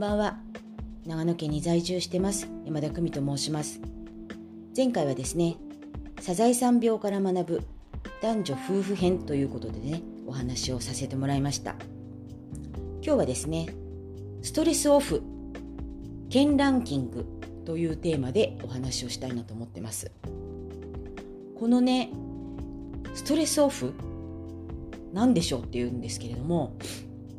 んばんは。長野県に在住してます。山田久美と申します。前回はですねサザエさん病から学ぶ男女夫婦編ということでねお話をさせてもらいました。今日はですねストレスオフ県ランキングというテーマでお話をしたいなと思ってます。このねストレスオフ何でしょうっていうんですけれども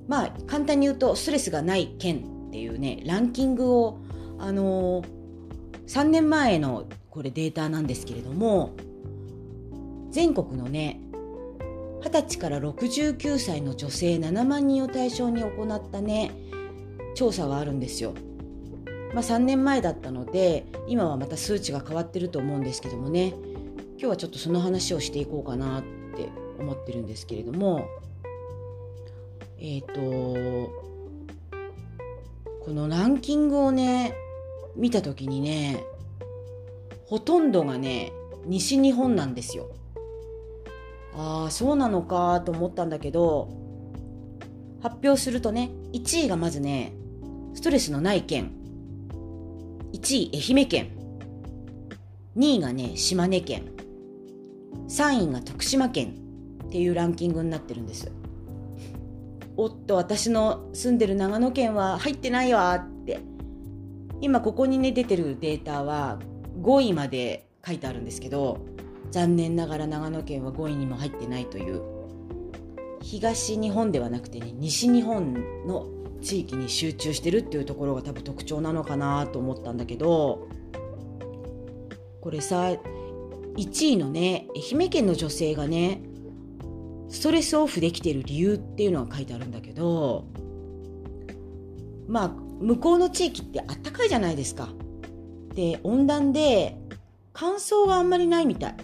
まあ簡単に言うとストレスがない県っていうねランキングをあのー、3年前のこれデータなんですけれども全国のね20歳から69歳の女性7万人を対象に行ったね調査があるんですよ。まあ、3年前だったので今はまた数値が変わってると思うんですけどもね今日はちょっとその話をしていこうかなって思ってるんですけれどもえっ、ー、とこのランキングをね見た時にねほとんどがね西日本なんですよ。ああそうなのかと思ったんだけど発表するとね1位がまずねストレスのない県1位愛媛県2位がね島根県3位が徳島県っていうランキングになってるんです。おっと私の住んでる長野県は入ってないわって。今ここにね出てるデータは5位まで書いてあるんですけど残念ながら長野県は5位にも入ってないという。東日本ではなくてね西日本の地域に集中してるっていうところが多分特徴なのかなと思ったんだけどこれさ1位のね愛媛県の女性がねストレスオフできてる理由っていうのが書いてあるんだけどまあ向こうの地域ってあったかいじゃないですか。で温暖で乾燥があんまりないみたい。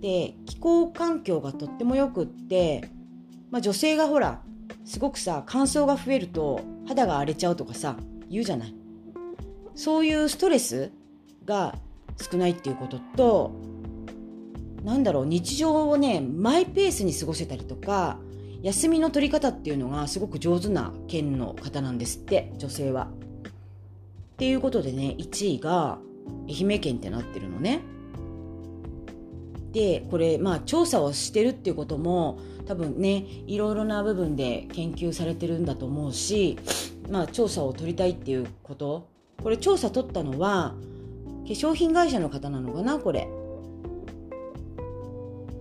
で気候環境がとってもよくって、まあ、女性がほらすごくさ乾燥が増えると肌が荒れちゃうとかさ言うじゃないそういうストレスが少ないっていうこととなんだろう日常をねマイペースに過ごせたりとか休みの取り方っていうのがすごく上手な県の方なんですって女性は。っていうことでね1位が愛媛県ってなってるのね。でこれまあ調査をしてるっていうことも多分ねいろいろな部分で研究されてるんだと思うし、まあ、調査を取りたいっていうことこれ調査取ったのは化粧品会社の方なのかなこれ。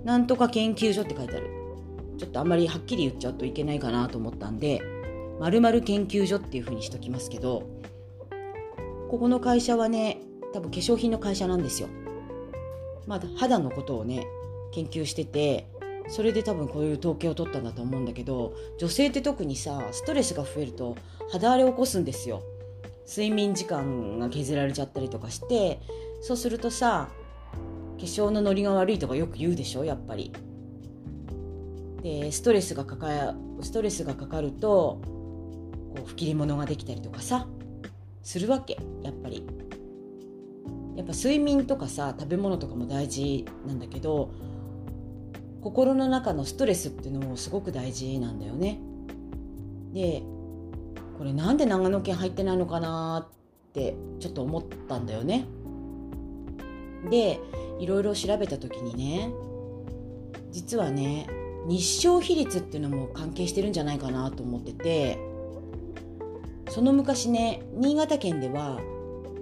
なんとか研究所って書いてある。ちょっとあんまりはっきり言っちゃうといけないかなと思ったんで、まる研究所っていうふうにしときますけど、ここの会社はね、多分化粧品の会社なんですよ。まだ肌のことをね、研究してて、それで多分こういう統計を取ったんだと思うんだけど、女性って特にさ、ストレスが増えると肌荒れを起こすんですよ。睡眠時間が削られちゃったりとかして、そうするとさ、化粧のノリが悪いとかよく言うでしょやっぱり。でストレスがかかストレスがかかるとこう吹きり物ができたりとかさするわけやっぱり。やっぱ睡眠とかさ食べ物とかも大事なんだけど心の中のストレスっていうのもすごく大事なんだよね。でこれなんで長野県入ってないのかなってちょっと思ったんだよね。でいろいろ調べた時にね実はね日照比率っていうのも関係してるんじゃないかなと思っててその昔ね新潟県では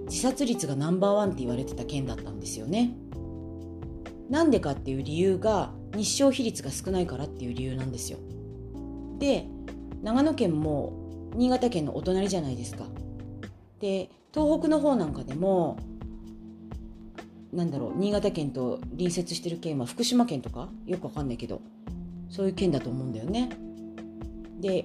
自殺率がナンバーワンって言われてた県だったんですよね。なんでかっていう理由が日照比率が少ないからっていう理由なんですよ。で長野県も新潟県のお隣じゃないですか。で東北の方なんかでもなんだろう新潟県と隣接してる県は福島県とか？よくわかんないけど。そういう県だと思うんだよね。で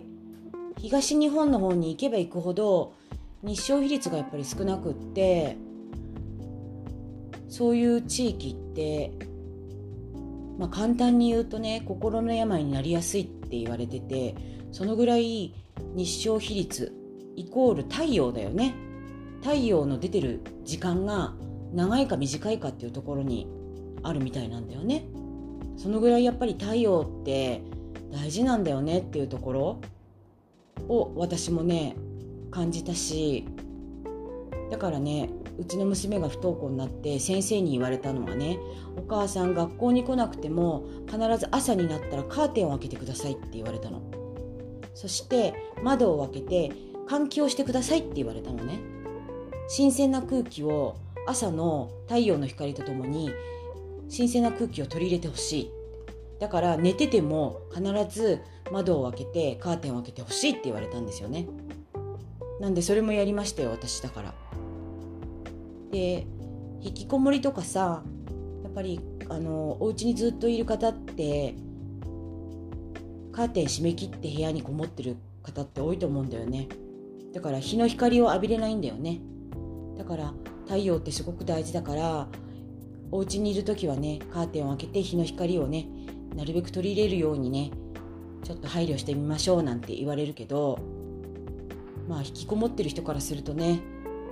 東日本の方に行けば行くほど日照比率がやっぱり少なくってそういう地域ってまあ簡単に言うとね心の病になりやすいって言われててそのぐらい日照比率イコール太陽だよね。太陽の出てる時間が長いか短いかっていうところにあるみたいなんだよね。そのぐらいやっぱり太陽って大事なんだよねっていうところを私もね感じたしだからねうちの娘が不登校になって先生に言われたのはねお母さん学校に来なくても必ず朝になったらカーテンを開けてくださいって言われたのそして窓を開けて換気をしてくださいって言われたのね新鮮な空気を朝の太陽の光とともに新鮮な空気を取り入れてほしい。だから寝てても必ず窓を開けてカーテンを開けてほしいって言われたんですよね。なんでそれもやりましたよ私だから。で引きこもりとかさやっぱりあのお家にずっといる方ってカーテン閉め切って部屋にこもってる方って多いと思うんだよね。だから日の光を浴びれないんだよね。だから太陽ってすごく大事だからお家にいる時はねカーテンを開けて日の光をねなるべく取り入れるようにねちょっと配慮してみましょうなんて言われるけどまあ引きこもってる人からするとね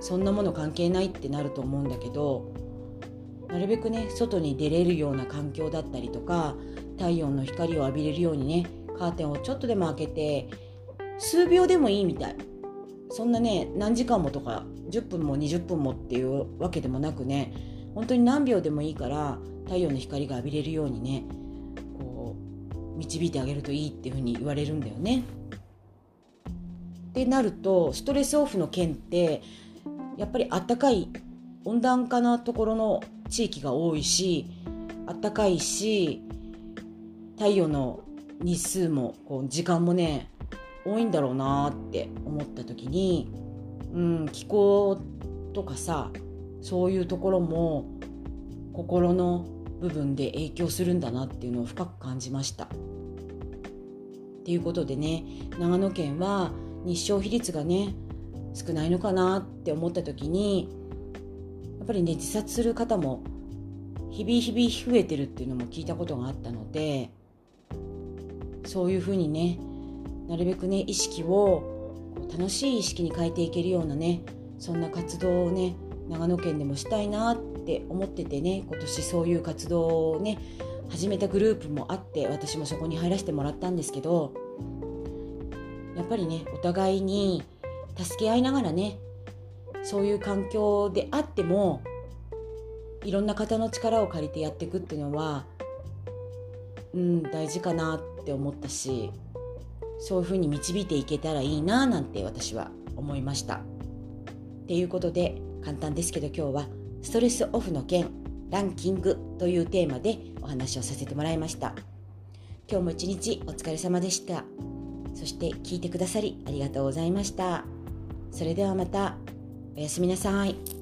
そんなもの関係ないってなると思うんだけどなるべくね外に出れるような環境だったりとか太陽の光を浴びれるようにねカーテンをちょっとでも開けて数秒でもいいみたい。そんなね何時間もとか10分も20分もっていうわけでもなくね本当に何秒でもいいから太陽の光が浴びれるようにねこう導いてあげるといいっていうふうに言われるんだよね。ってなるとストレスオフの件ってやっぱりあったかい温暖化なところの地域が多いしあったかいし太陽の日数もこう時間もね多いんだろうなって思った時に、うん、気候とかさそういうところも心の部分で影響するんだなっていうのを深く感じました。っていうことでね長野県は日照比率がね少ないのかなって思った時にやっぱりね自殺する方も日々日々増えてるっていうのも聞いたことがあったのでそういうふうにねなるべくね意識を楽しい意識に変えていけるようなねそんな活動をね長野県でもしたいなって思っててね今年そういう活動をね始めたグループもあって私もそこに入らせてもらったんですけどやっぱりねお互いに助け合いながらねそういう環境であってもいろんな方の力を借りてやっていくっていうのはうん大事かなって思ったしそういうふうに導いていけたらいいななんて私は思いました。っていうことで簡単ですけど今日はストレスオフの件ランキングというテーマでお話をさせてもらいました。今日も一日お疲れ様でした。そして聞いてくださりありがとうございました。それではまたおやすみなさい。